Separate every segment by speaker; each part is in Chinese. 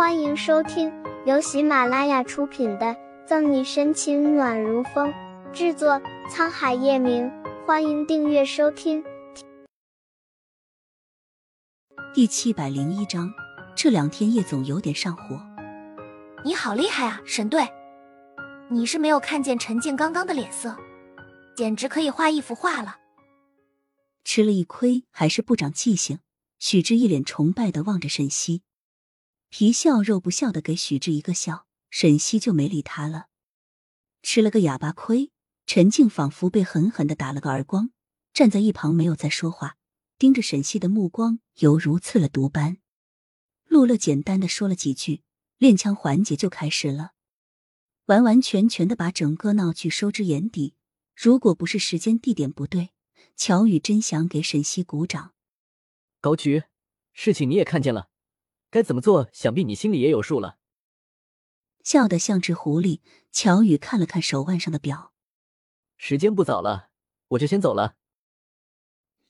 Speaker 1: 欢迎收听由喜马拉雅出品的《赠你深情暖如风》，制作沧海夜明。欢迎订阅收听。
Speaker 2: 第七百零一章，这两天叶总有点上火。
Speaker 3: 你好厉害啊，沈队！你是没有看见陈静刚刚的脸色，简直可以画一幅画了。
Speaker 2: 吃了一亏，还是不长记性。许志一脸崇拜的望着沈西。皮笑肉不笑的给许志一个笑，沈西就没理他了。吃了个哑巴亏，陈静仿佛被狠狠的打了个耳光，站在一旁没有再说话，盯着沈西的目光犹如刺了毒般。陆乐简单的说了几句，练枪环节就开始了，完完全全的把整个闹剧收之眼底。如果不是时间地点不对，乔宇真想给沈西鼓掌。
Speaker 4: 高局，事情你也看见了。该怎么做？想必你心里也有数了。
Speaker 2: 笑得像只狐狸。乔宇看了看手腕上的表，
Speaker 4: 时间不早了，我就先走了。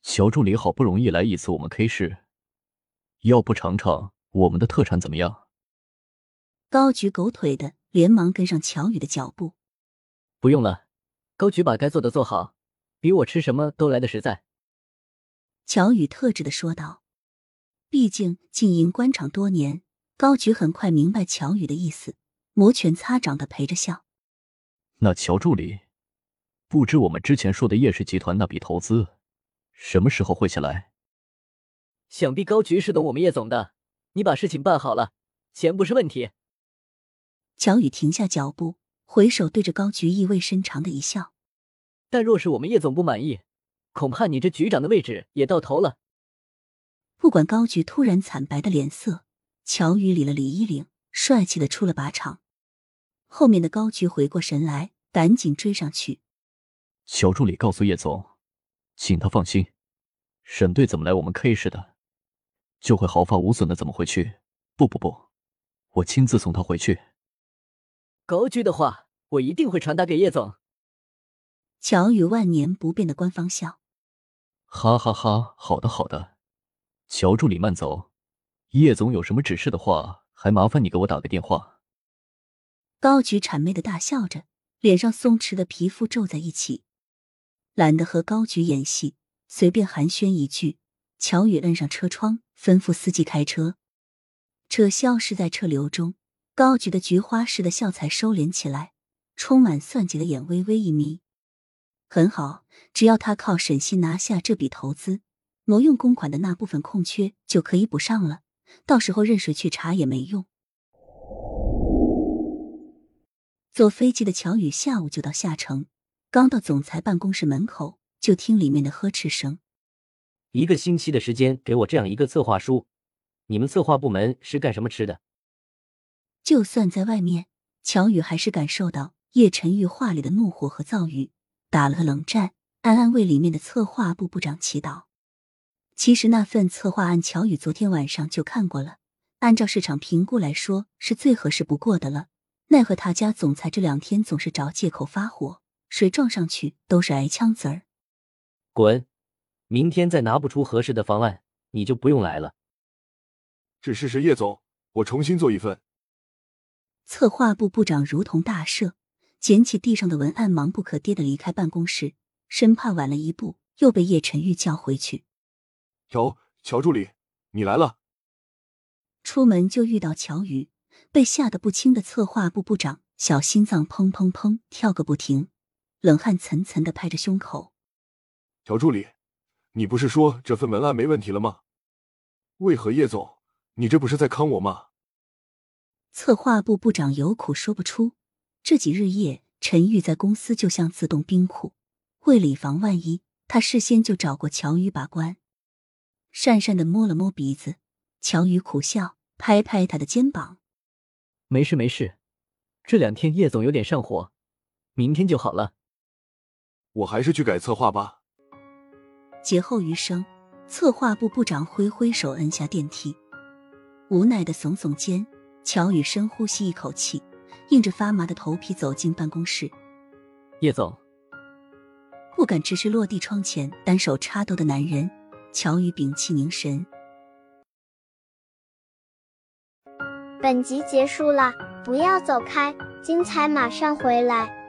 Speaker 5: 乔助理好不容易来一次我们 K 市，要不尝尝我们的特产怎么样？
Speaker 2: 高举狗腿的连忙跟上乔宇的脚步。
Speaker 4: 不用了，高举把该做的做好，比我吃什么都来的实在。
Speaker 2: 乔宇特制的说道。毕竟经营官场多年，高举很快明白乔宇的意思，摩拳擦掌的陪着笑。
Speaker 5: 那乔助理，不知我们之前说的叶氏集团那笔投资，什么时候会下来？
Speaker 4: 想必高局是懂我们叶总的，你把事情办好了，钱不是问题。
Speaker 2: 乔宇停下脚步，回首对着高局意味深长的一笑。
Speaker 4: 但若是我们叶总不满意，恐怕你这局长的位置也到头了。
Speaker 2: 不管高举突然惨白的脸色，乔宇理了理衣领，帅气的出了靶场。后面的高举回过神来，赶紧追上去。
Speaker 5: 乔助理告诉叶总，请他放心，沈队怎么来我们 K 市的，就会毫发无损的怎么回去。不不不，我亲自送他回去。
Speaker 4: 高举的话，我一定会传达给叶总。
Speaker 2: 乔宇万年不变的官方笑，
Speaker 5: 哈哈哈！好的好的。乔助理慢走，叶总有什么指示的话，还麻烦你给我打个电话。
Speaker 2: 高举谄媚的大笑着，脸上松弛的皮肤皱在一起，懒得和高举演戏，随便寒暄一句。乔宇摁上车窗，吩咐司机开车。车消失在车流中，高举的菊花似的笑才收敛起来，充满算计的眼微微一眯。很好，只要他靠沈西拿下这笔投资。挪用公款的那部分空缺就可以补上了，到时候任谁去查也没用。坐飞机的乔宇下午就到下城，刚到总裁办公室门口，就听里面的呵斥声：“
Speaker 6: 一个星期的时间给我这样一个策划书，你们策划部门是干什么吃的？”
Speaker 2: 就算在外面，乔宇还是感受到叶晨玉话里的怒火和躁郁，打了个冷战，暗暗为里面的策划部部长祈祷。其实那份策划案，乔宇昨天晚上就看过了。按照市场评估来说，是最合适不过的了。奈何他家总裁这两天总是找借口发火，谁撞上去都是挨枪子儿。
Speaker 6: 滚！明天再拿不出合适的方案，你就不用来了。
Speaker 7: 只是是叶总，我重新做一份。
Speaker 2: 策划部部长如同大赦，捡起地上的文案，忙不可跌的离开办公室，生怕晚了一步又被叶晨玉叫回去。
Speaker 7: 乔乔助理，你来了。
Speaker 2: 出门就遇到乔宇，被吓得不轻的策划部部长小心脏砰砰砰跳个不停，冷汗涔涔的拍着胸口。
Speaker 7: 乔助理，你不是说这份文案没问题了吗？为何叶总，你这不是在坑我吗？
Speaker 2: 策划部部长有苦说不出。这几日夜，陈玉在公司就像自动冰库，为了以防万一，他事先就找过乔宇把关。讪讪的摸了摸鼻子，乔宇苦笑，拍拍他的肩膀：“
Speaker 4: 没事没事，这两天叶总有点上火，明天就好了。
Speaker 7: 我还是去改策划吧。”
Speaker 2: 劫后余生，策划部部长挥挥手，摁下电梯，无奈的耸耸肩。乔宇深呼吸一口气，硬着发麻的头皮走进办公室。
Speaker 4: 叶总，
Speaker 2: 不敢直视落地窗前单手插兜的男人。乔宇屏气凝神。
Speaker 1: 本集结束了，不要走开，精彩马上回来。